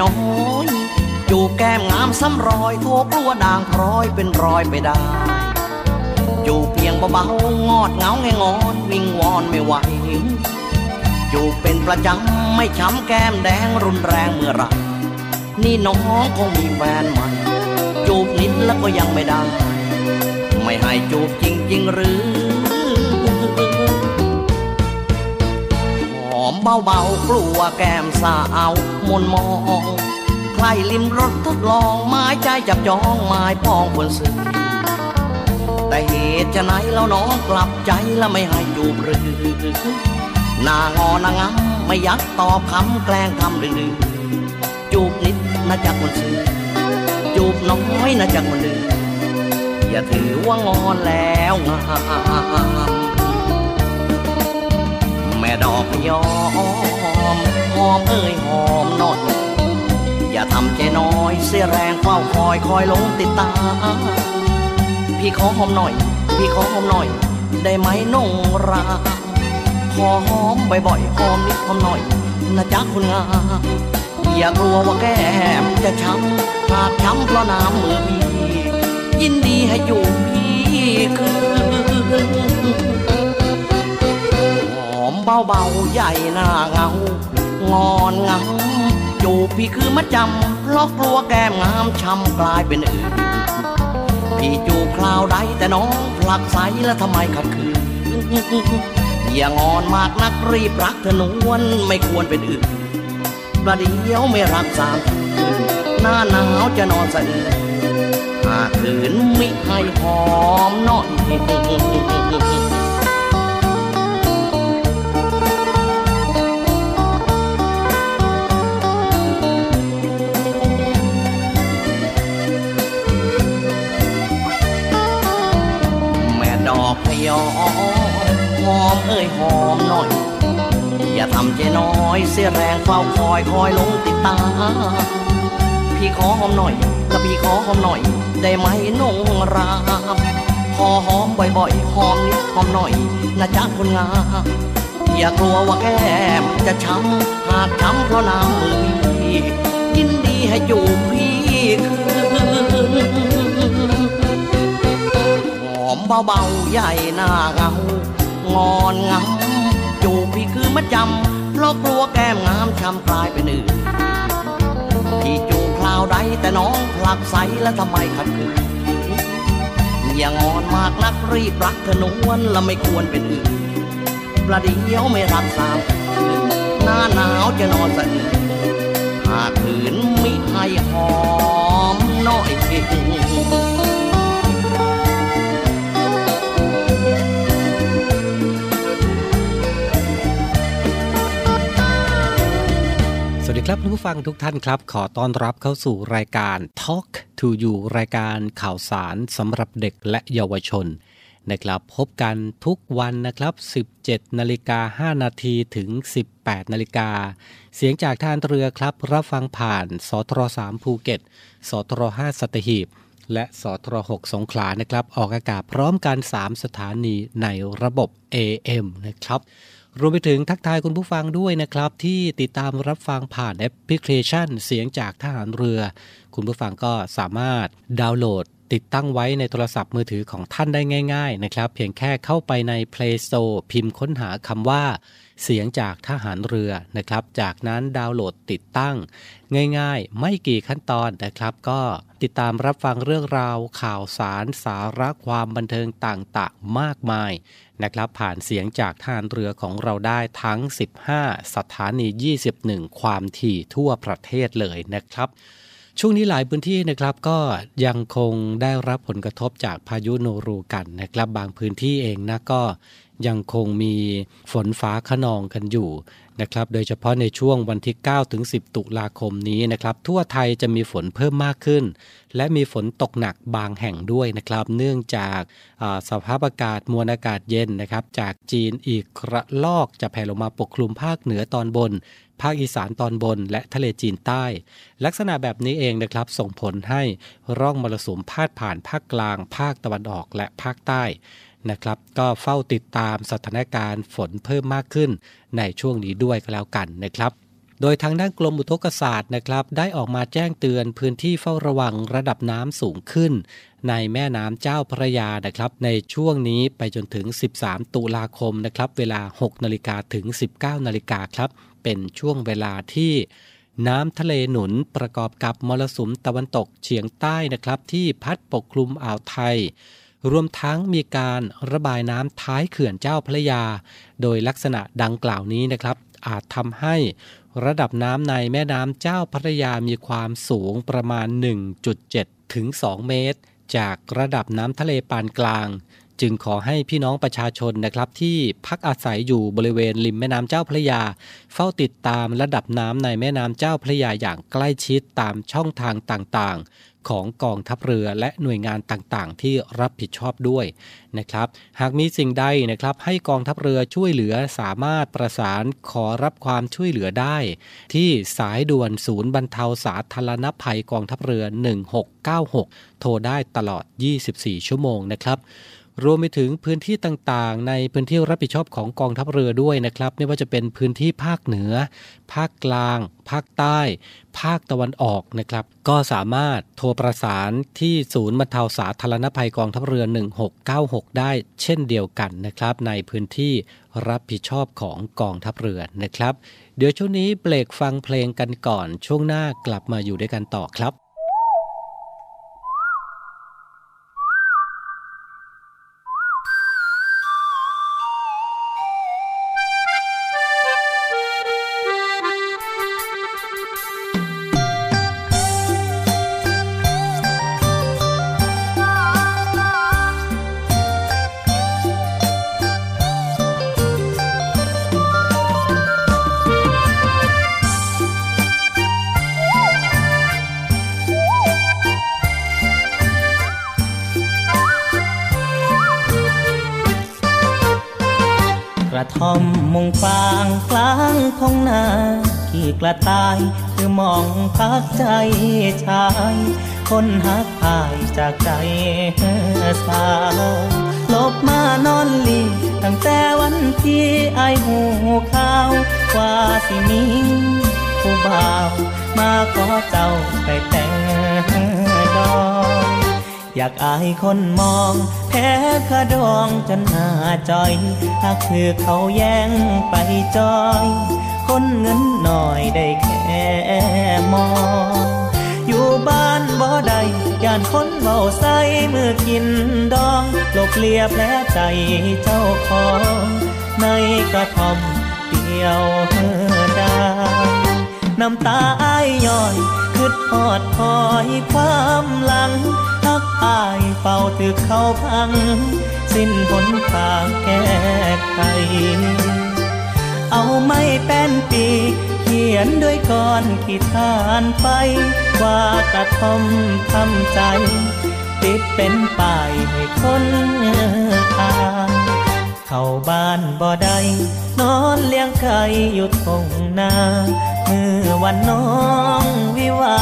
น้อยจูบแก้มงามซ้ำรอยโทกลัวด่างพร้อยเป็นรอยไปได้จูบเพียงเบาๆงอดเงาแงงอนวิงวอนไม่ไหวจูบเป็นประจำไม่ช้ำแก้มแดงรุนแรงเมื่อไรนี่น้องคงมีแฟนใหม่จูบนิดแล้วก็ยังไม่ได้ ไม่ให้จูบจริงๆหรือหอมเบาๆกลัวแก้มสาว มนมอง ใครลิมรถทดลองไม้ใจจับจองไม้ปองบนสื่อแต่เหตุจะไหนแล้วน้องกลับใจแล้วไม่ให้จูบหรือหนางอนางงำไม่ยักตอบคำแกล้งทำดื้อจูบนิดนะจากคนซื้อจูบน้อยนะจากคนดื้ออย่าถือว่างอนแล้วงามแม่ดอกพยอ มหอมเอ้ยหอมน่อยอย่าทำใจน้อยเสียแรงเฝ้าคอยคอยหลงติดตา พี่ขอหอมหน่อย พี่ขอหอมหน่อย ได้ไหมนงราขอหอมบ่อยๆหอมนิดหอมหน่อยนะจ๊ะคุณงามอย่ากลัวว่าแก้มจะช้ำหากช้ำเพราะน้ำมือพี่ ยินดีให้อยู่พี่คืนหอ เบาๆใหญ่หน้าเงางอนเงาจูบพี่คือมัดจำเพราะกลัวแก้มงามช้ำกลายเป็นอื่นพี่จูบคราวใดแต่น้องผลักใสแล้วทำไมขัดขืนอย่างอนมากนักรีบรักเธอนวลไม่ควรเป็นอื่นประเดี๋ยวไม่รักสามคืนหน้าหนาวจะนอนสะอื้นหากคืนไมิให้หอมน่อย ดอกพยอมหอมเอ้ยหอมหน่อย อย่าทำใจน้อยเสียแรงเฝ้าคอยคอยหลงติดตามพี่ขอหอมหน่อยกับพี่ขอหอมหน่อย ได้ไหมนงรามขอหอมบ่อยๆหอมนิดหอมหน่อยนะจ๊ะคนงามอย่ากลัวว่าแก้มจะช้ำหากช้ำเพราะน้ำมือพี่ยินดีให้จูบพี่คืน เบาๆ ใหญ่หน้าเงางอนงำจูบพี่คือมัดจำเพราะกลัวแก้มงามช้ำกลายเป็นอื่นพี่จูบคราวใดแต่น้องผลักใสแล้วทำไมขัดขืนอย่างอนมากนักรีบรักเธอนวลและไม่ควรเป็นอื่น ประเดี๋ยวไม่รักสามหน้าหนาวจะนอนสะอื้นหากขืนมิให้หอมน่อยข ดีครับผู้ฟังทุกท่านครับ ขอต้อนรับเข้าสู่รายการ Talk to You รายการข่าวสารสำหรับเด็กและเยาวชนนะครับพบกันทุกวันนะครับ 17 นาฬิกา 5 นาทีถึง 18 นาฬิกา เสียงจากทานเรือครับ รับฟังผ่าน สทร3ภูเก็ต สทร5สัตหีบ และสทร6สงขลานะครับ ออกอากาศพร้อมกัน 3 สถานีในระบบ AM นะครับ รวมไปถึงทักทายคุณผู้ฟังด้วยนะครับ ที่ติดตามรับฟังผ่านแอปพลิเคชันเสียงจากทหารเรือ คุณผู้ฟังก็สามารถดาวน์โหลดติดตั้งไว้ในโทรศัพท์มือถือของท่านได้ง่าย ๆ นะครับ เพียงแค่เข้าไปใน Play Store พิมพ์ค้นหาคำว่า เสียงจากทหารเรือนะครับ จากนั้นดาวน์โหลดติดตั้ง ง่ายๆ ไม่กี่ขั้นตอนนะครับ ก็ติดตามรับฟังเรื่องราวข่าวสารสาระความบันเทิงต่างๆ มากมายนะครับ ผ่านเสียงจากทหารเรือของเราได้ทั้ง 15 สถานี 21 ความถี่ทั่วประเทศเลยนะครับช่วงนี้หลายพื้นที่นะครับก็ยังคงได้รับผลกระทบจากพายุโนรูกันนะครับ บางพื้นที่เองนะก็ ยังคงมีฝนฟ้าขนองกันอยู่นะครับโดยเฉพาะในช่วงวันที่ 9 ถึง 10 ตุลาคมนี้นะครับ ทั่วไทยจะมีฝนเพิ่มมากขึ้น และมีฝนตกหนักบางแห่งด้วยนะครับ เนื่องจากสภาพอากาศมวลอากาศเย็นนะครับ จากจีนอีกระลอกจะแผ่ลงมาปกคลุมภาคเหนือตอนบน ภาคอีสานตอนบน และทะเลจีนใต้ ลักษณะแบบนี้เองนะครับ ส่งผลให้ร่องมรสุมพาดผ่านภาคกลาง ภาคตะวันออกและภาคใต้ นะครับ ก็เฝ้าติดตามสถานการณ์ฝนเพิ่มมากขึ้นในช่วงนี้ด้วยก็แล้วกันนะครับ โดยทางด้านกรมอุทกศาสตร์นะครับ ได้ออกมาแจ้งเตือนพื้นที่เฝ้าระวังระดับน้ำสูงขึ้น ในแม่น้ำเจ้าพระยานะครับ ในช่วงนี้ไปจนถึง 13 ตุลาคมนะครับ เวลา 6 นาฬิกาถึง 19 นาฬิกาครับ เป็นช่วงเวลาที่น้ำทะเลหนุนประกอบกับมรสุมตะวันตกเฉียงใต้นะครับ ที่พัดปกคลุมอ่าวไทย รวมทั้งมีการระบายน้ำท้ายเขื่อนเจ้าพระยา โดยลักษณะดังกล่าวนี้นะครับ อาจทำให้ระดับน้ำในแม่น้ำเจ้าพระยามีความสูงประมาณ 1.7 ถึง 2 เมตร จากระดับน้ำทะเลปานกลาง จึงขอให้พี่น้องประชาชนนะครับที่พักอาศัยอยู่บริเวณริมแม่น้ำเจ้าพระยา เฝ้าติดตามระดับน้ำในแม่น้ำเจ้าพระยาอย่างใกล้ชิดตามช่องทางต่างๆ ของกองทัพเรือและหน่วยงานต่างๆ ที่รับผิดชอบด้วยนะครับหากมีสิ่งใดนะครับให้กองทัพเรือช่วยเหลือสามารถประสานขอรับความช่วยเหลือได้ ที่สายด่วนศูนย์บรรเทาสาธารณภัยกองทัพเรือ 1696 โทรได้ตลอด 24 ชั่วโมงนะครับ รวมไปถึงพื้นที่ต่างๆ ในพื้นที่รับผิดชอบของกองทัพเรือด้วยนะครับ ไม่ว่าจะเป็นพื้นที่ภาคเหนือ ภาคกลาง ภาคใต้ ภาคตะวันออกนะครับ ก็สามารถโทรประสานที่ศูนย์บรรเทาสาธารณภัยกองทัพเรือ 1696 ได้เช่นเดียวกันนะครับ ในพื้นที่รับผิดชอบของกองทัพเรือนะครับ เดี๋ยวช่วงนี้เบรกฟังเพลงกันก่อน ช่วงหน้ากลับมาอยู่ด้วยกันต่อครับ ท่อมมงฟางกลางทองนาขี่กระต่ายคือมองพักใจชาย คนหักพายจากใจสาวลบมานอนลีตั้งแต่วันที่ไอหูข้าวว่าสิมีผู้บ่าว มาขอเจ้าไปแต่งดอก อยากอายคนมองแพ้ขะดองจนหน้าจอยถ้าคือเขาแย่งไปจอย คนเงินหน่อยได้แค่มอง อยู่บ้านบ่ได้ย่านคนเบาใส่มือกินดองหลบเลียแผลใจเจ้าของ ในกระท่อมเดียวดาน้ำตาอ้ายย้อยคืดหอดคอยความหลัง อายเฝ้าตึกเขาพัง สิ้นหนทางแก้ไขเอาไม่เป็นปี เขียนด้วยก้อนขีทานไปว่ากระทมทำใจ ติดเป็นป้ายให้คนทางเข้าบ้านบ่ได้นอนเลี้ยงไก่อยู่ทงนา เมื่อวันน้องวิวา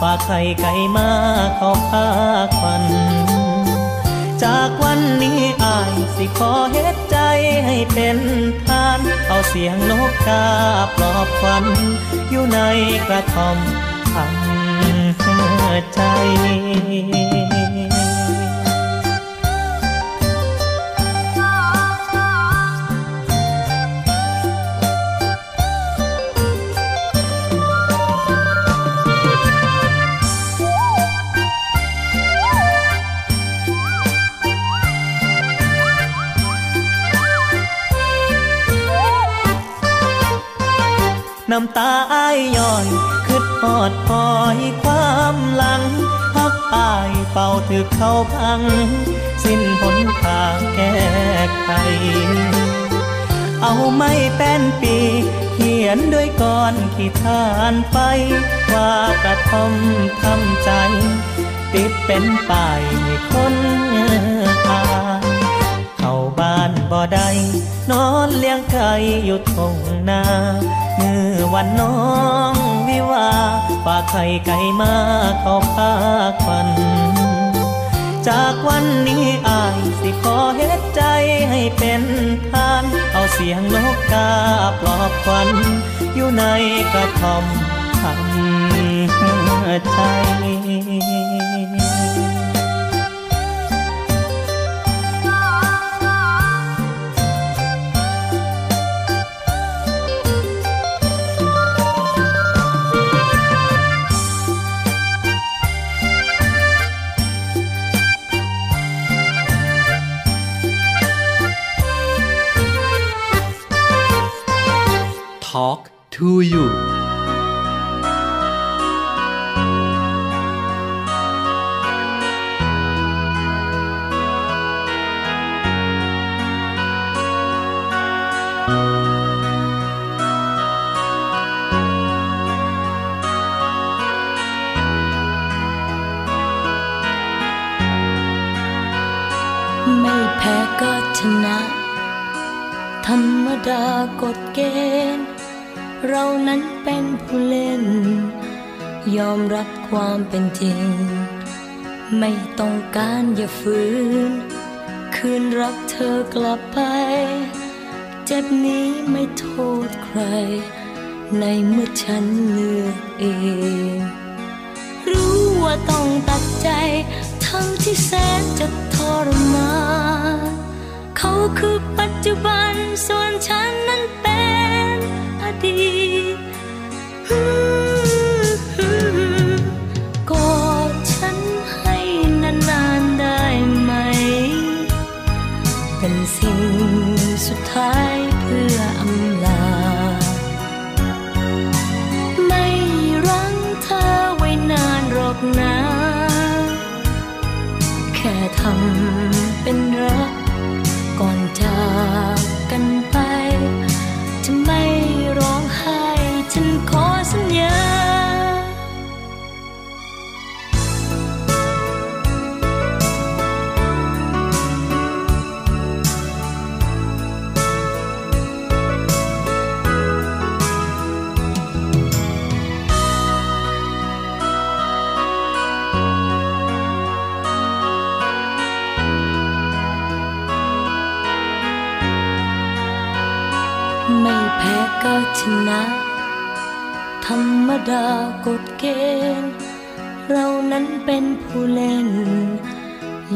ฝากไข่ไก่มาเข้าพาควันจากวันนี้อายสิขอเฮ็ดใจให้เป็นทาน เอาเสียงนกกาปลอบควันอยู่ในกระท่อมทำใจ ดหอดพอยความหลังพักอายเป่าถือเข้าพัง สิ้นหนทางแก้ไขเอาไม้แป้นปี เขียนด้วยก้อนขีทานไป ว่ากระทมทำใจ ติดเป็นป้ายให้คนอ่านานบ่ได้นอนเลี้ยงไก่อยู่ทงนาเมื่อวันน้องวิวาฝากไข่ไก่มาเขาพาควัน จากวันนี้อายสิขอเฮ็ดใจให้เป็นทาน เอาเสียงนกกาปลอบควัน อยู่ในกระท่อมทำใจ to you ไม่แพ้ก็ชนะ ธรรมดากฎเกณฑ์ เรานั้นเป็นผู้เล่น ยอมรับความเป็นจริง ไม่ต้องการอย่าฝืน คืนรักเธอกลับไป เจ็บนี้ไม่โทษใคร ในเมื่อฉันเลือกเอง รู้ว่าต้องตัดใจ ทั้งที่แสนจะทรมานเขาคือปัจจุบันส่วนฉันนั้นเป็น ดีกอดฉันให้นานๆได้ไหม เป็นสิ่งสุดท้าย ดากฎเกณฑ์ เรานั้นเป็นผู้เล่น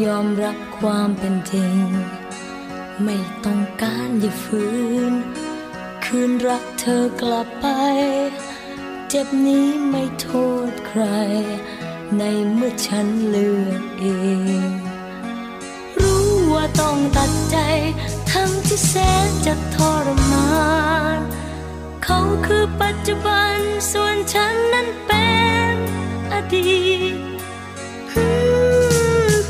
ยอมรับความเป็นจริง ไม่ต้องการอย่าฝืน คืนรักเธอกลับไป เจ็บนี้ไม่โทษใคร ในเมื่อฉันเลือกเอง รู้ว่าต้องตัดใจ ทั้งที่แสนจะทรมาน เขาคือปัจจุบัน ส่วนฉันนั้นเป็นอดีต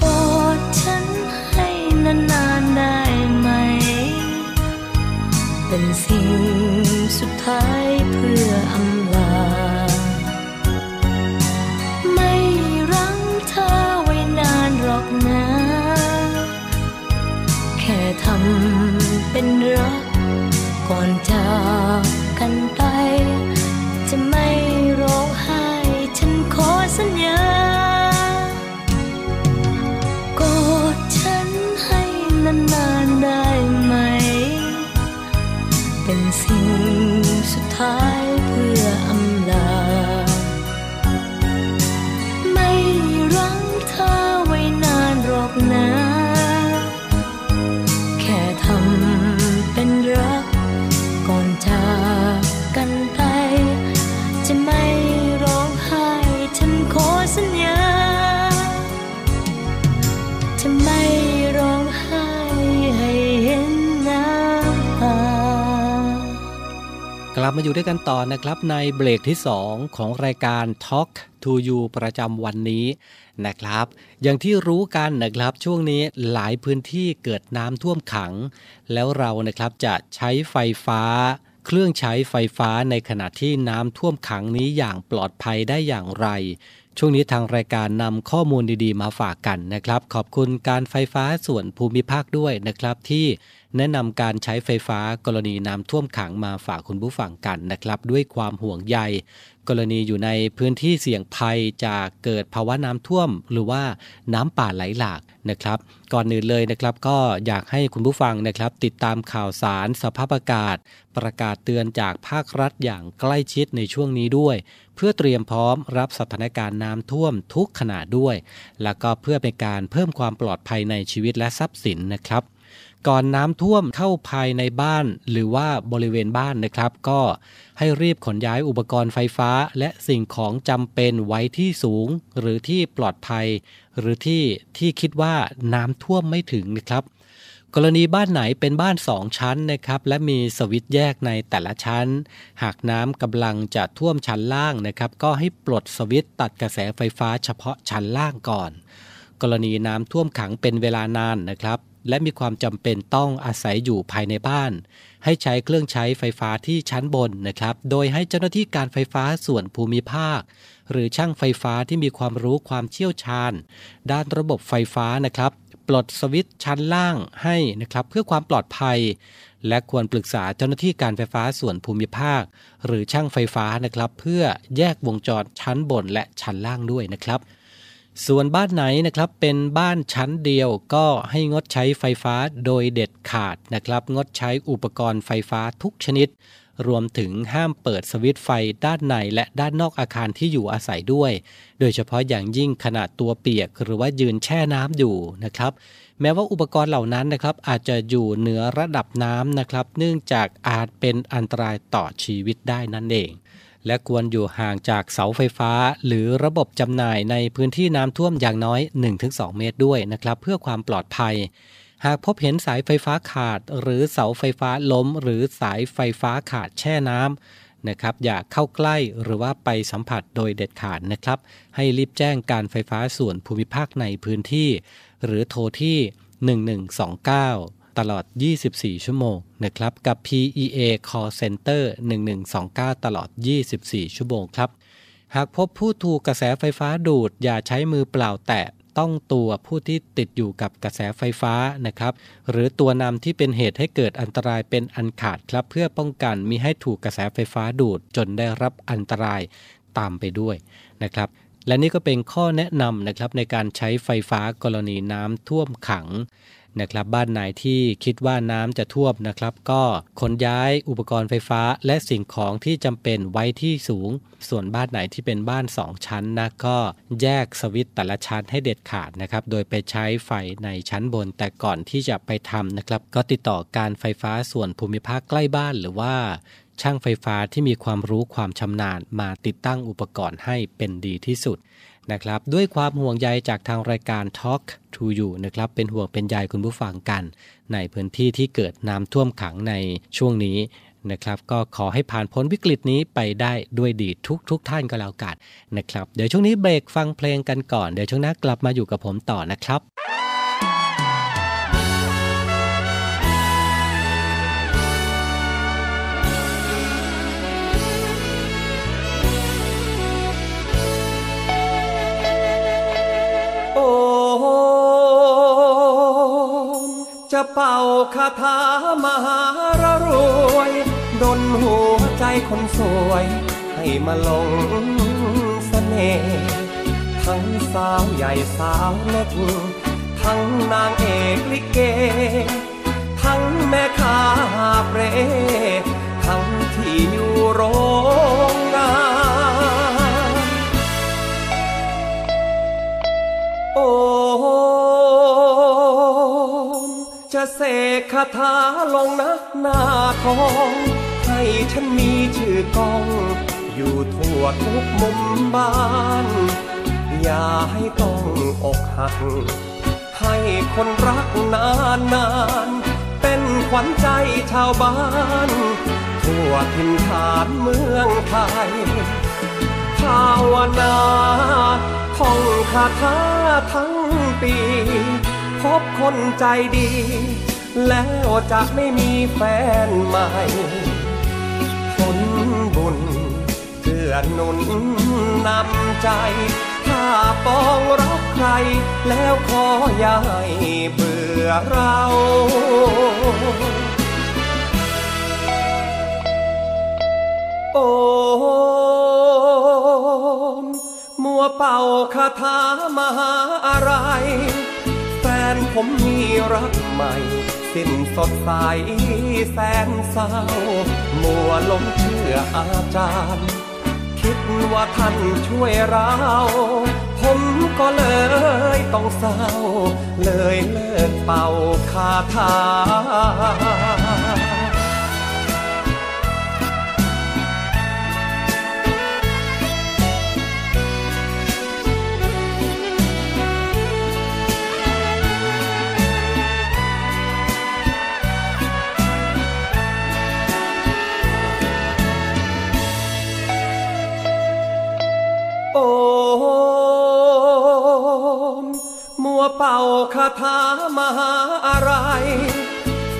กอดฉันให้นานๆได้ไหม เป็นสิ่งสุดท้าย ก่อนจ ลับมาอยู่ด้วยกันต่อนะครับในเบรกที่ 2 ของรายการ Talk to You ประจำวันนี้นะครับ อย่างที่รู้กันนะครับช่วงนี้หลายพื้นที่เกิดน้ำท่วมขัง แล้วเรานะครับจะใช้ไฟฟ้า เครื่องใช้ไฟฟ้าในขณะที่น้ำท่วมขังนี้อย่างปลอดภัยได้อย่างไร ช่วงนี้ทางรายการนำข้อมูลดีๆ มาฝากกันนะครับ ขอบคุณการไฟฟ้าส่วนภูมิภาคด้วยนะครับที่ แนะนำการใช้ไฟฟ้ากรณีน้ำท่วมขังมาฝากคุณผู้ฟังกันนะครับ ด้วยความห่วงใย กรณีอยู่ในพื้นที่เสี่ยงภัยจากเกิดภาวะน้ำท่วม หรือว่าน้ำป่าไหลหลากนะครับ ก่อนอื่นเลยนะครับ ก็อยากให้คุณผู้ฟังนะครับ ติดตามข่าวสารสภาพอากาศ ประกาศเตือนจากภาครัฐอย่างใกล้ชิดในช่วงนี้ด้วย เพื่อเตรียมพร้อมรับสถานการณ์น้ำท่วมทุกขณะด้วย แล้วก็เพื่อเป็นการเพิ่มความปลอดภัยในชีวิตและทรัพย์สินนะครับ ก่อนน้ำท่วมเข้าภายในบ้าน หรือว่าบริเวณบ้านนะครับ ก็ให้รีบขนย้ายอุปกรณ์ไฟฟ้า และสิ่งของจำเป็นไว้ที่สูง หรือที่ปลอดภัย หรือที่ที่คิดว่าน้ำท่วมไม่ถึงนะครับ กรณีบ้านไหนเป็นบ้านสองชั้นนะครับ และมีสวิตช์แยกในแต่ละชั้น หากน้ำกำลังจะท่วมชั้นล่างนะครับ ก็ให้ปลดสวิตช์ตัดกระแสไฟฟ้าเฉพาะชั้นล่างก่อนกรณีน้ำท่วมขังเป็นเวลานานนะครับ และมีความจำเป็นต้องอาศัยอยู่ภายในบ้าน ให้ใช้เครื่องใช้ไฟฟ้าที่ชั้นบนนะครับ โดยให้เจ้าหน้าที่การไฟฟ้าส่วนภูมิภาค หรือช่างไฟฟ้าที่มีความรู้ความเชี่ยวชาญ ด้านระบบไฟฟ้านะครับ ปลดสวิตช์ชั้นล่างให้นะครับเพื่อความปลอดภัย และควรปรึกษาเจ้าหน้าที่การไฟฟ้าส่วนภูมิภาค หรือช่างไฟฟ้านะครับ เพื่อแยกวงจรชั้นบนและชั้นล่างด้วยนะครับ ส่วนบ้านไหนนะครับเป็นบ้านชั้นเดียวก็ให้งดใช้ไฟฟ้าโดยเด็ดขาดนะครับ งดใช้อุปกรณ์ไฟฟ้าทุกชนิด รวมถึงห้ามเปิดสวิตช์ไฟด้านในและด้านนอกอาคารที่อยู่อาศัยด้วย โดยเฉพาะอย่างยิ่งขณะตัวเปียก หรือว่ายืนแช่น้ำอยู่นะครับ แม้ว่าอุปกรณ์เหล่านั้นนะครับอาจจะอยู่เหนือระดับน้ำนะครับ เนื่องจากอาจเป็นอันตรายต่อชีวิตได้นั่นเอง และควรอยู่ห่างจากเสาไฟฟ้า หรือระบบจำหน่ายในพื้นที่น้ำท่วมอย่างน้อย 1-2 เมตรด้วยนะครับ เพื่อความปลอดภัย หากพบเห็นสายไฟฟ้าขาด หรือเสาไฟฟ้าล้ม หรือสายไฟฟ้าขาดแช่น้ำนะครับอย่าเข้าใกล้หรือว่าไปสัมผัสโดยเด็ดขาดนะครับ ให้รีบแจ้งการไฟฟ้าส่วนภูมิภาคในพื้นที่ หรือโทรที่ 1129 ตลอด 24 ชั่วโมงนะครับกับ PEA Call Center 1129 ตลอด 24 ชั่วโมงครับ หากพบผู้ถูกกระแสไฟฟ้าดูด อย่าใช้มือเปล่าแตะต้องตัวผู้ที่ติดอยู่กับกระแสไฟฟ้านะครับ หรือตัวนำที่เป็นเหตุให้เกิดอันตรายเป็นอันขาดครับ เพื่อป้องกันมิให้ถูกกระแสไฟฟ้าดูดจนได้รับอันตรายตามไปด้วยนะครับและนี่ก็เป็นข้อแนะนำนะครับในการใช้ไฟฟ้ากรณีน้ำท่วมขัง นะครับบ้านไหนที่คิดว่าน้ำจะท่วมนะครับ ก็ขนย้ายอุปกรณ์ไฟฟ้าและสิ่งของที่จำเป็นไว้ที่สูง ส่วนบ้านไหนที่เป็นบ้าน 2 ชั้นนะก็แยกสวิตช์แต่ละชั้นให้เด็ดขาดนะครับ โดยไปใช้ไฟในชั้นบน แต่ก่อนที่จะไปทำนะครับ ก็ติดต่อการไฟฟ้าส่วนภูมิภาคใกล้บ้านหรือว่าช่างไฟฟ้าที่มีความรู้ความชำนาญมาติดตั้งอุปกรณ์ให้เป็นดีที่สุด นะครับด้วยความห่วงใยจากทางรายการ Talk to You นะครับเป็นห่วงเป็นใยคุณผู้ฟังกัน ในพื้นที่ที่เกิดน้ำท่วมขังในช่วงนี้นะครับก็ขอให้ผ่านพ้นวิกฤตนี้ไปได้ด้วยดีทุกทุกท่านก็แล้วกันนะครับ เดี๋ยวช่วงนี้เบรกฟังเพลงกันก่อน เดี๋ยวช่วงหน้ากลับมาอยู่กับผมต่อนะครับ จะเป่าคาถามหารรวยดนหัวใจคนสวย ให้มาลงเสน่ห์ทั้งสาวใหญ่สาวเล็ก ทั้งนางเอกลิเก ทั้งแม่ค้าเปรทั้งที่อยู่โรงงานโอ้ จะเสกคาถาลงนักหน้าทอง ให้ฉันมีชื่อกอง อยู่ทั่วทุกมุมบ้าน อย่าให้ต้องอกหัก ให้คนรักนานนานเป็นขวัญใจชาวบ้าน ทั่วถิ่นฐานเมืองไทย ภาวนาท่องคาถาทั้งปี พบคนใจดี แล้วจะไม่มีแฟนใหม่ผลบุญเกื้อหนุนนำใจ ถ้าปองรักใคร แล้วขออย่าให้เบื่อเราโอ้มมัวเป่าคาถามหาอะไร นผมมีรักใหม่ สิ้นสดใสแสนเศร้า มัวหลงเชื่ออาจารย์ คิดว่าท่านช่วยเรา ผมก็เลยต้องเศร้า เลยเลิกเป่าคาถา เป่าคาถามหาอะไร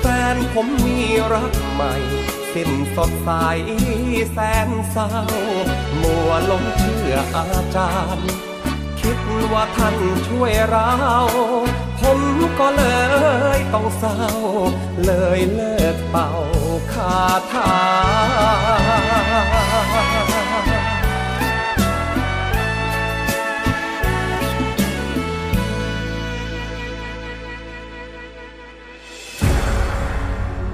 แฟนผมมีรักใหม่ สิ้นสดใสแสนเศร้า มัวลงเชื่ออาจารย์ คิดว่าท่านช่วยเรา ผมก็เลยต้องเศร้า เลยเลิกเป่าคาถา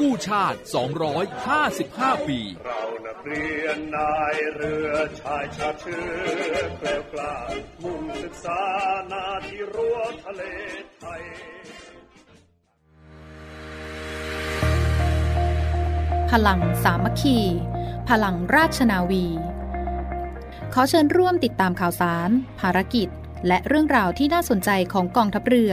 กู้ชาติ 255 ปี เรานักเรียนนายเรือชายชาเชื้อเกลียวกล้ามุ่งศึกษานาที่รั้วทะเลไทย พลังสามัคคี พลังราชนาวี ขอเชิญร่วมติดตามข่าวสาร ภารกิจ และเรื่องราวที่น่าสนใจของกองทัพเรือ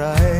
ด้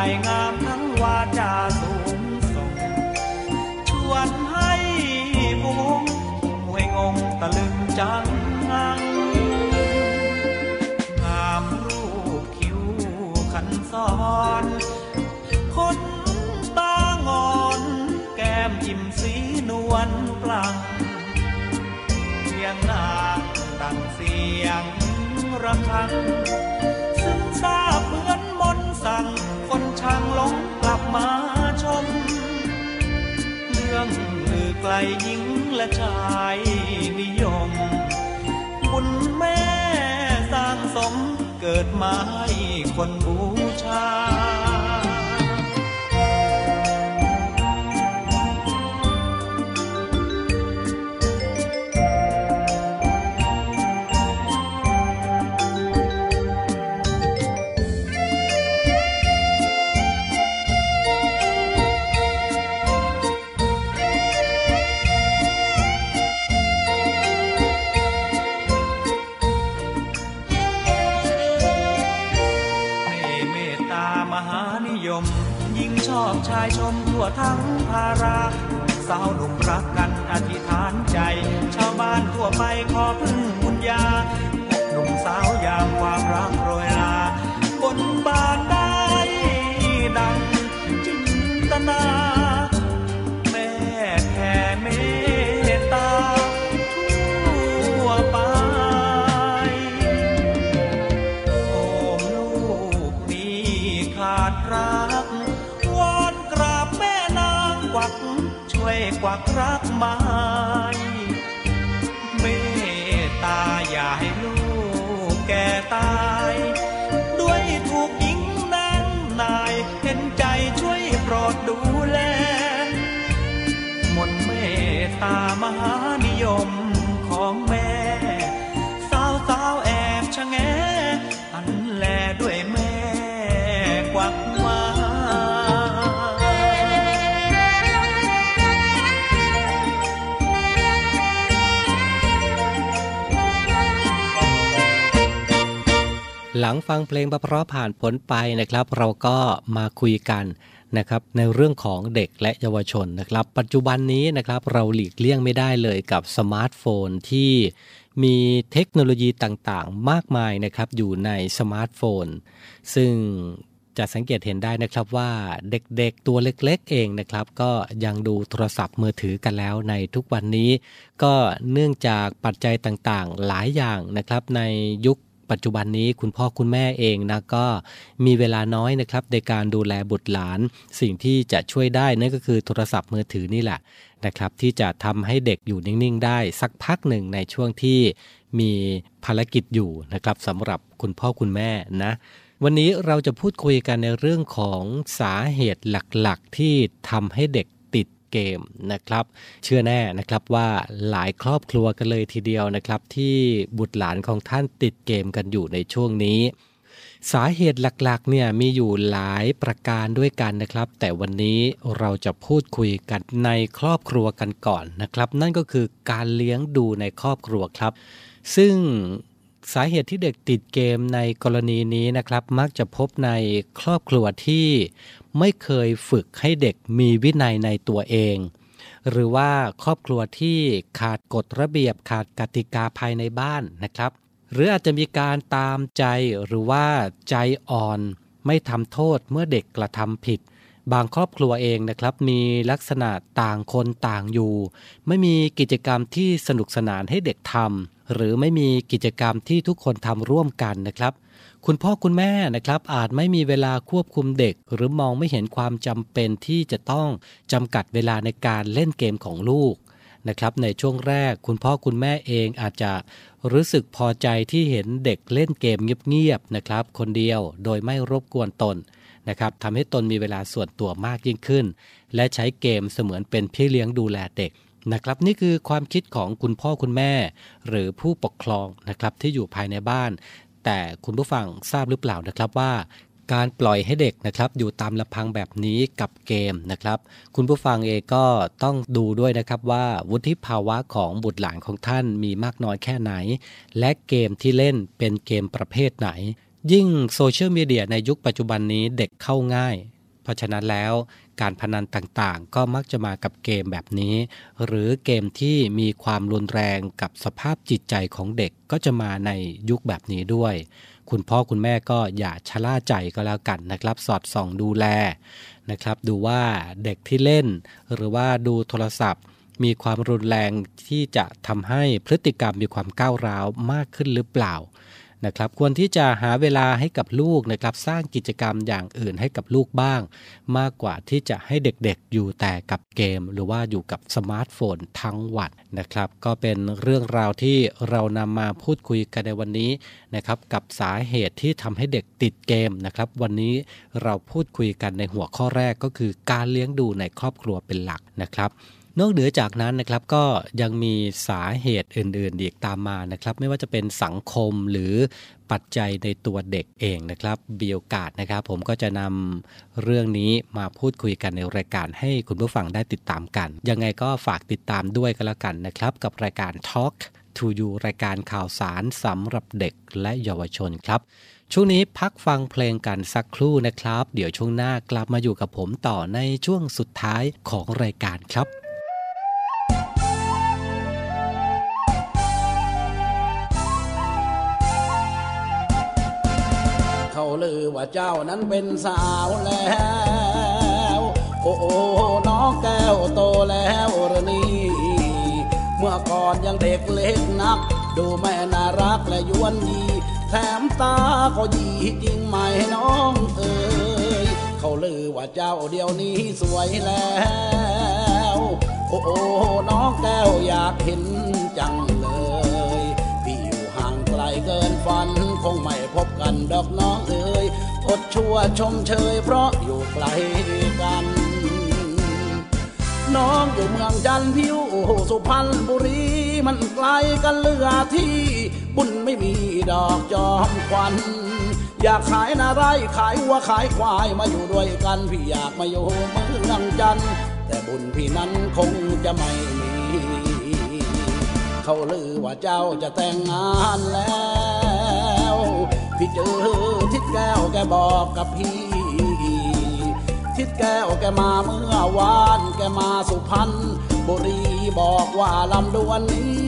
ใจงาม ลือไกลหญิงและชายนิยม บุญแม่สร้างสมเกิดมาให้คนบูชา ยม ยิ่งชอบชายชมทั่วทั้งภาราสาวหนุ่มรักกันอธิษฐานใจ ชาวบ้านทั่วไปขอพึ่งบุญญาหนุ่มสาวยามความรักโรยลาบนบานได้ดังจินตนา หลังฟังเพลงเพราะๆ ผ่านพ้นไปนะครับ เราก็มาคุยกันนะครับในเรื่องของเด็กและเยาวชนนะครับ ปัจจุบันนี้นะครับเราหลีกเลี่ยงไม่ได้เลยกับสมาร์ทโฟนที่มีเทคโนโลยีต่างๆ มากมายนะครับอยู่ในสมาร์ทโฟน ซึ่งจะสังเกตเห็นได้นะครับว่าเด็กๆตัวเล็กๆเองนะครับ ก็ยังดูโทรศัพท์มือถือกันแล้วในทุกวันนี้ ก็เนื่องจากปัจจัยต่างๆ หลายอย่างนะครับในยุค ปัจจุบันนี้คุณพ่อคุณแม่เองนะก็มีเวลาน้อยนะครับในการดูแลบุตรหลาน สิ่งที่จะช่วยได้นั่นก็คือโทรศัพท์มือถือนี่แหละนะครับที่จะทำให้เด็กอยู่นิ่งๆ ได้สักพักหนึ่งในช่วงที่มีภารกิจอยู่นะครับสำหรับคุณพ่อคุณแม่นะวันนี้เราจะพูดคุยกันในเรื่องของสาเหตุหลักๆ ที่ทำให้เด็ก เกมนะครับ เชื่อแน่นะครับว่าหลายครอบครัวกันเลยทีเดียวนะครับ ที่บุตรหลานของท่านติดเกมกันอยู่ในช่วงนี้ สาเหตุหลักๆเนี่ยมีอยู่หลายประการด้วยกันนะครับ แต่วันนี้เราจะพูดคุยกันในครอบครัวกันก่อนนะครับ นั่นก็คือการเลี้ยงดูในครอบครัวครับ ซึ่งสาเหตุที่เด็กติดเกมในกรณีนี้นะครับ มักจะพบในครอบครัวที่ ไม่เคยฝึกให้เด็กมีวินัยในตัวเอง หรือว่าครอบครัวที่ขาดกฎระเบียบขาดกติกาภายในบ้านนะครับ หรืออาจจะมีการตามใจหรือว่าใจอ่อน ไม่ทำโทษเมื่อเด็กกระทำผิด บางครอบครัวเองนะครับ มีลักษณะต่างคนต่างอยู่ ไม่มีกิจกรรมที่สนุกสนานให้เด็กทำหรือไม่มีกิจกรรมที่ทุกคนทำร่วมกันนะครับ คุณพ่อคุณแม่นะครับอาจไม่มีเวลาควบคุมเด็ก หรือมองไม่เห็นความจำเป็นที่จะต้องจำกัดเวลาในการเล่นเกมของลูกนะครับในช่วงแรกคุณพ่อคุณแม่เองอาจจะรู้สึกพอใจที่เห็นเด็กเล่นเกมเงียบๆนะครับ คนเดียวโดยไม่รบกวนตนนะครับทำให้ตนมีเวลาส่วนตัวมากยิ่งขึ้น และใช้เกมเสมือนเป็นพี่เลี้ยงดูแลเด็กนะครับนี่คือความคิดของคุณพ่อคุณแม่ หรือผู้ปกครองนะครับที่อยู่ภายในบ้าน แต่คุณผู้ฟังทราบหรือเปล่านะครับว่า การปล่อยให้เด็กนะครับอยู่ตามลำพังแบบนี้กับเกมนะครับ คุณผู้ฟังเองก็ต้องดูด้วยนะครับว่าวุฒิภาวะของบุตรหลานของท่านมีมากน้อยแค่ไหน และเกมที่เล่นเป็นเกมประเภทไหน ยิ่งโซเชียลมีเดียในยุคปัจจุบันนี้เด็กเข้าง่าย เพราะฉะนั้นแล้ว การพนันต่างๆ ก็มักจะมากับเกมแบบนี้ หรือเกมที่มีความรุนแรงกับสภาพจิตใจของเด็กก็จะมาในยุคแบบนี้ด้วย คุณพ่อคุณแม่ก็อย่าชะล่าใจก็แล้วกันนะครับ สอดส่องดูแลนะครับ ดูว่าเด็กที่เล่น หรือว่าดูโทรศัพท์มีความรุนแรงที่จะทำให้พฤติกรรมมีความก้าวร้าวมากขึ้นหรือเปล่า นะครับควรที่จะหาเวลาให้กับลูกนะครับสร้างกิจกรรมอย่างอื่นให้กับลูกบ้าง มากกว่าที่จะให้เด็กๆอยู่แต่กับเกม หรือว่าอยู่กับสมาร์ทโฟนทั้งวันนะครับก็เป็นเรื่องราวที่เรานำมาพูดคุยกันในวันนี้นะครับกับสาเหตุที่ทำให้เด็กติดเกมนะครับวันนี้เราพูดคุยกันในหัวข้อแรกก็คือการเลี้ยงดูในครอบครัวเป็นหลักนะครับ นอกเหนือจากนั้นนะครับก็ยังมีสาเหตุอื่นๆอีกตามมานะครับ ไม่ว่าจะเป็นสังคมหรือปัจจัยในตัวเด็กเองนะครับมีโอกาสนะครับ ผมก็จะนำเรื่องนี้มาพูดคุยกันในรายการให้คุณผู้ฟังได้ติดตามกัน ยังไงก็ฝากติดตามด้วยกันแล้วกันนะครับ กับรายการ Talk to You รายการข่าวสารสำหรับเด็กและเยาวชนครับช่วงนี้พักฟังเพลงกันสักครู่นะครับ เดี๋ยวช่วงหน้ากลับมาอยู่กับผมต่อในช่วงสุดท้ายของรายการครับ ลือว่าเจ้านั้นเป็นสาวแล้ว โอ้โอ้น้องแก้วโตแล้วรนี่เมื่อก่อนยังเด็กเล็กนัก ดูแม่น่ารักและยวนยีแถมตาก็ยีจริงไหมน้องเอ๋ยเขาลือว่าเจ้าเดียวนี้สวยแล้ว โอ้โอ้น้องแก้วอยากเห็นจัง เกินฝัน คงไม่พบกันดอกน้องเอ๋ยอดชั่วชมเชย เพราะอยู่ไกลกัน น้องอยู่เมืองจันพิวสุพรรณบุรี มันไกลกันเหลือที่ บุญไม่มีดอกจอมควันอยากขายนาไรขายวัวขายควายมาอยู่ด้วยกันพี่อยากมาอยู่เมืองจันแต่บุญพี่นั้นคงจะไม่มี เขาลือว่าเจ้าจะแต่งงานแล้ว พี่เจอทิดแก้วแกบอกกับพี่ ทิดแก้วแกมาเมื่อวาน แกมาสุพรรณบุรีบอกว่าลำดวนนี้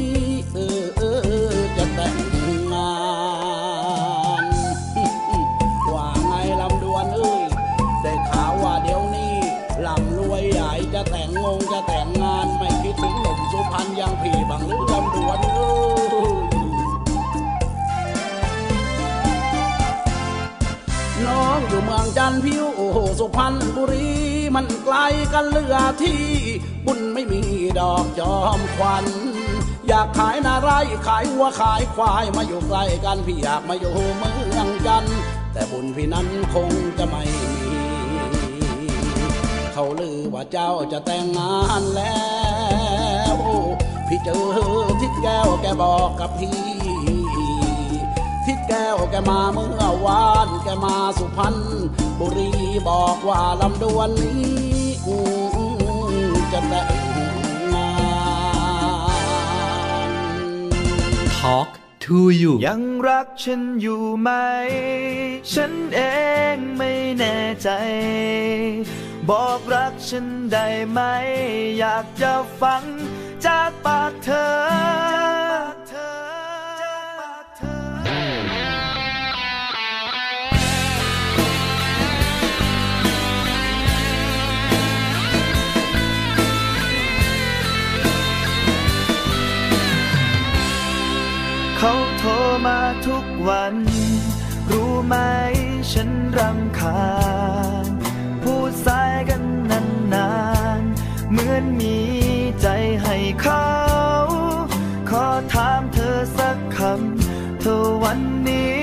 จันพิวโอ้โหสุพรรณบุรี มันไกลกันเหลือที่ บุญไม่มีดอกจอมควัน อยากขายนาไรขายวัวขายควายมาอยู่ใกล้กันพี่อยากมาอยู่เมืองจันแต่บุญพี่นั้นคงจะไม่มี เขาลือว่าเจ้าจะแต่งงานแล้ว พี่เจอทิดแก้วแกบอกกับพี่ แก้วแกมาเมื่อวานแกมาสุพรรณบุรีบอกว่าลำดวนนี้อืมจะแต่งงาน Talk to you ยังรักฉันอยู่ไหม ฉันเองไม่แน่ใจ บอกรักฉันได้ไหม อยากจะฟังจากปากเธอ มาทุกวัน รู้ไหมฉันรำคาญพูดสายกันนานๆเหมือนมีใจให้เขา ขอถามเธอสักคำ เธอวันนี้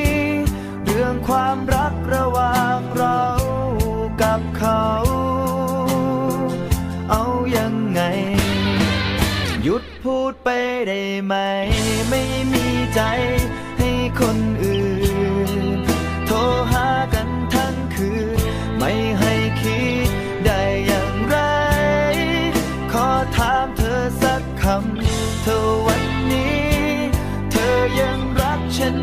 เรื่องความรักระหว่างเรากับเขา เอายังไง หยุดพูดไปได้ไหมไม่มี ใจให้คนอื่น โทรหากันทั้งคืน ไม่ให้คิดได้อย่างไร ขอถามเธอสักคำ เธอวันนี้ เธอยังรักฉัน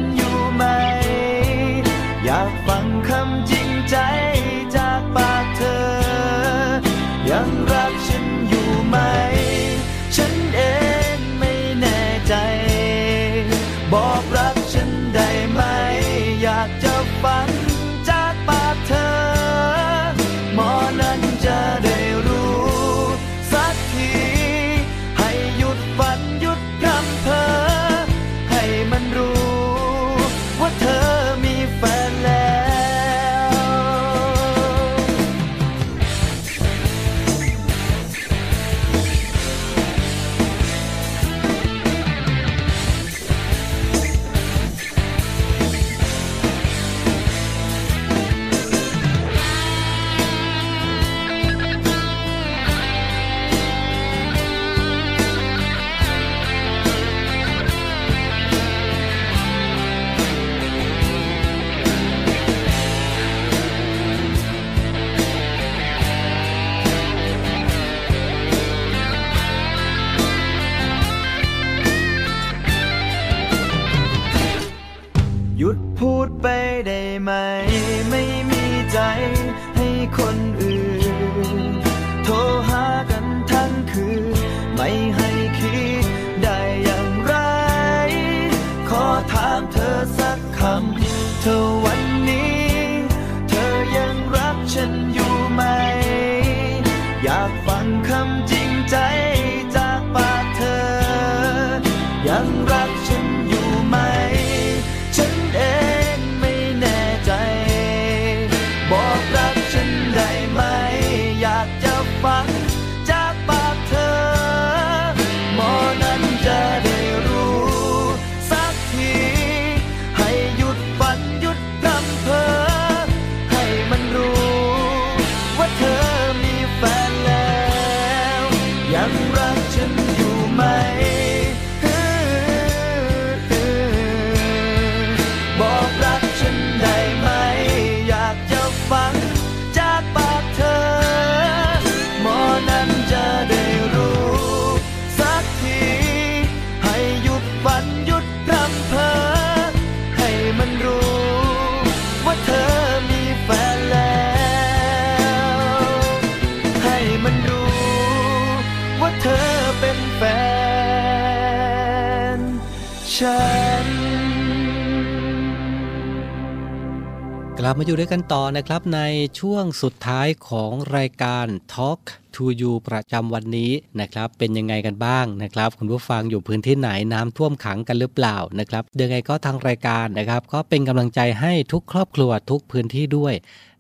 บมาอยู่ด้วยกันต่อนะครับในช่วงสุดท้ายของรายการ Talk to You ประจำวันนี้นะครับเป็นยังไงกันบ้างนะครับ คุณผู้ฟังอยู่พื้นที่ไหนน้ำท่วมขังกันหรือเปล่านะครับยังไงก็ทางรายการนะครับ ก็เป็นกำลังใจให้ทุกครอบครัวทุกพื้นที่ด้วย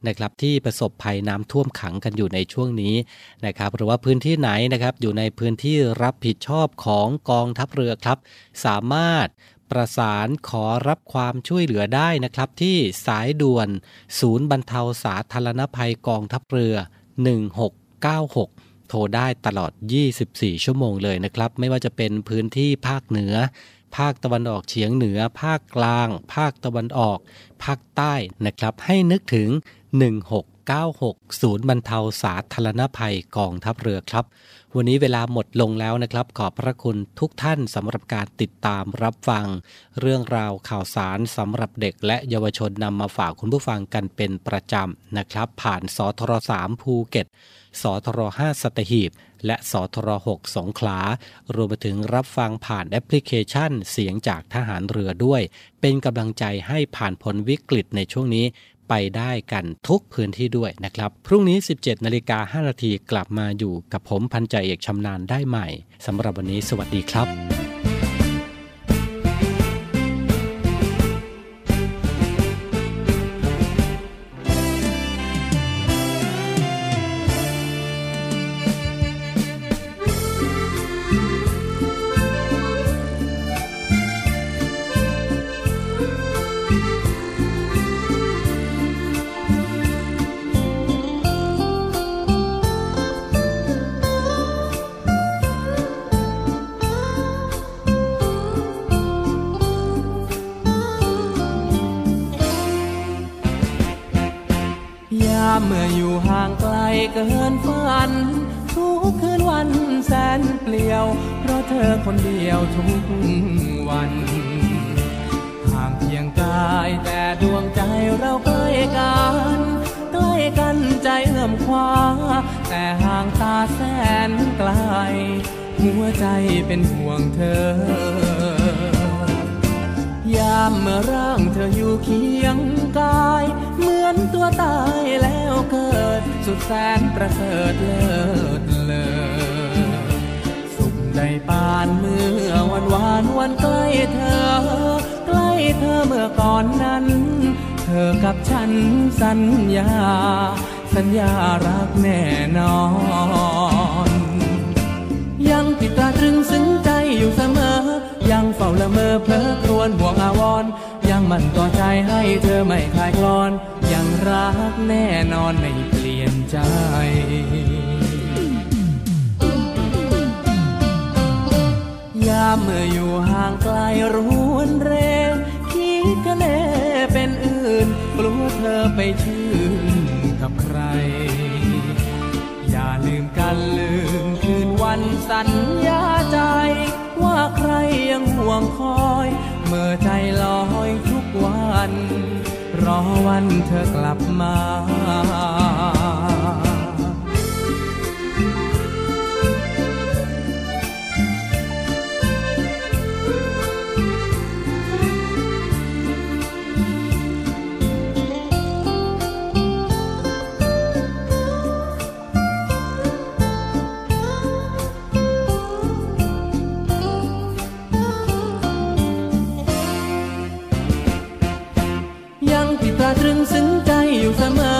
นะครับที่ประสบภัยน้ำท่วมขังกันอยู่ในช่วงนี้นะครับหรือว่าพื้นที่ไหนนะครับอยู่ในพื้นที่รับผิดชอบของกองทัพเรือครับ สามารถ ประสานขอรับความช่วยเหลือได้นะครับ ที่สายด่วน ศูนย์บรรเทาสาธารณภัยกองทัพเรือ 1696 โทรได้ตลอด 24 ชั่วโมงเลยนะครับ ไม่ว่าจะเป็นพื้นที่ภาคเหนือ ภาคตะวันออกเฉียงเหนือ ภาคกลาง ภาคตะวันออก ภาคใต้นะครับ ให้นึกถึง 1696 ศูนย์บรรเทาสาธารณภัยกองทัพเรือครับ วันนี้เวลาหมดลงแล้วนะครับ ขอบพระคุณทุกท่านสำหรับการติดตามรับฟัง เรื่องราวข่าวสารสำหรับเด็กและเยาวชนนำมาฝากคุณผู้ฟังกันเป็นประจำนะครับ ผ่านสทร3ภูเก็ตสทร5สัตหีบ และสทร6สงขลา รวมไปถึงรับฟังผ่านแอปพลิเคชันเสียงจากทหารเรือด้วย เป็นกำลังใจให้ผ่านพ้นวิกฤตในช่วงนี้ ไปได้กันทุกพื้นที่ด้วยนะครับ พรุ่งนี้ 17นาฬิกา5นาทีกลับมาอยู่กับผมพันจ่าเอกชำนาญได้ใหม่สำหรับวันนี้สวัสดีครับ สัญญา สัญญารักแน่นอน ยังติดตาตรึงซึ้งใจอยู่เสมอ ยังเฝ้าละเมอเพลอครวญห่วงอาวรณ์ยังมันต่อใจให้เธอไม่คลายคลอน ยังรักแน่นอนไม่เปลี่ยนใจยามเมื่ออยู่ห่างไกลรวนเรคิดกันแน่เป็ นอื่นกลัวเธอไปชื่นกับใคร อย่าลืมกันลืมคืนวันสัญญาใจ ว่าใครยังห่วงคอย เมื่อใจลอยทุกวัน รอวันเธอกลับมา ซึ้งใจอยู่เสมอ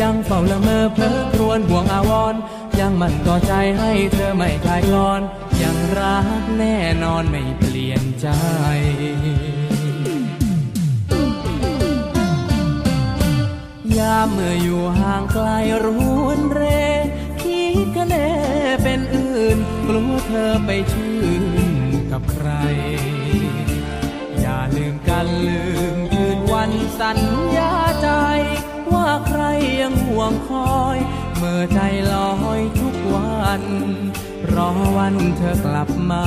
ยังเฝ้าละเมอเพลอครวนห่วงอาวรณ์ยังมันต่อใจให้เธอไม่คลายกลอน ยังรักแน่นอนไม่เปลี่ยนใจยามเมื่ออยู่ห่างไกลรวนเร คิดกันแน่เป็นอื่น กลัวเธอไปชื่นกับใคร อย่าลืมกันลืม วันสัญญาใจ ว่าใครยังห่วงคอย เมื่อใจลอยทุกวัน รอวันเธอกลับมา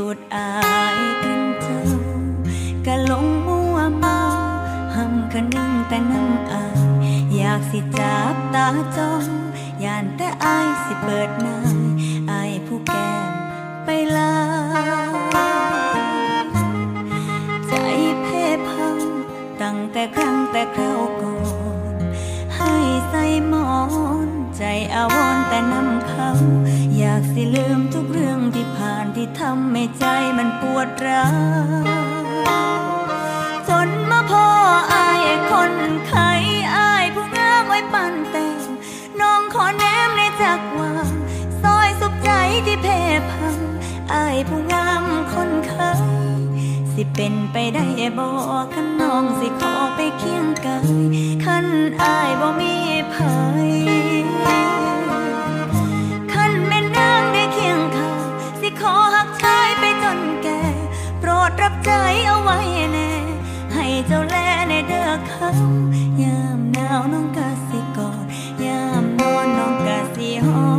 สูดอายกลิ่นเจ้ากะหลงมัวเมาหำคะนึงแต่น้ำอายอยากสิจับตาจ้องย่านแต่อายสิเปิดหน้าอายผู้แก้มไปลาใจเพ่พังตั้งแต่ครั้งแต่คราวก่อนให้ใส่หมอน ใจอาวรแต่น้ำเขาอยากสิลืมทุกเรื่องที่ ที่ทำให้ใจมันปวดร้าวจนมาพ่ออายคนไข้อายผู้งามไว้ปั่นแต่งน้องขอแนมในจักวางซอยสุขใจที่เพพังอายผู้งามคนไข้สิเป็นไปได้บ่คันน้องสิขอไปเคียงกายคันอายบ่มีภัย ใจเอาไว้แน่ ให้เจ้าแลในเด้อเขายามหนาวน้องกะสิกอด ยามนอนน้องกะสิหอ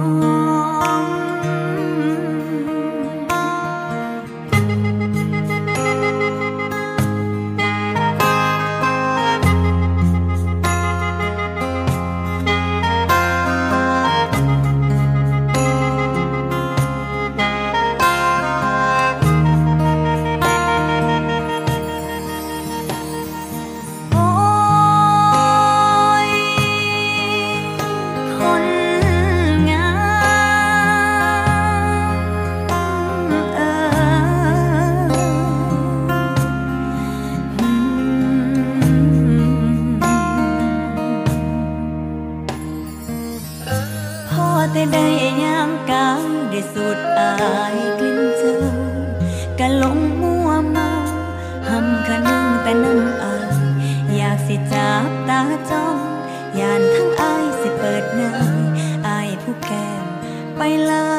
แต่ได้ย่างกายได้สูดอายกลิ่นเจ้ากะหลงมัวเมาหำขะนั่งแต่นั่งอายอยากสิจับตาจ้องยานทั้งอายสิเปิดหน้าอายผู้แก้มไปลา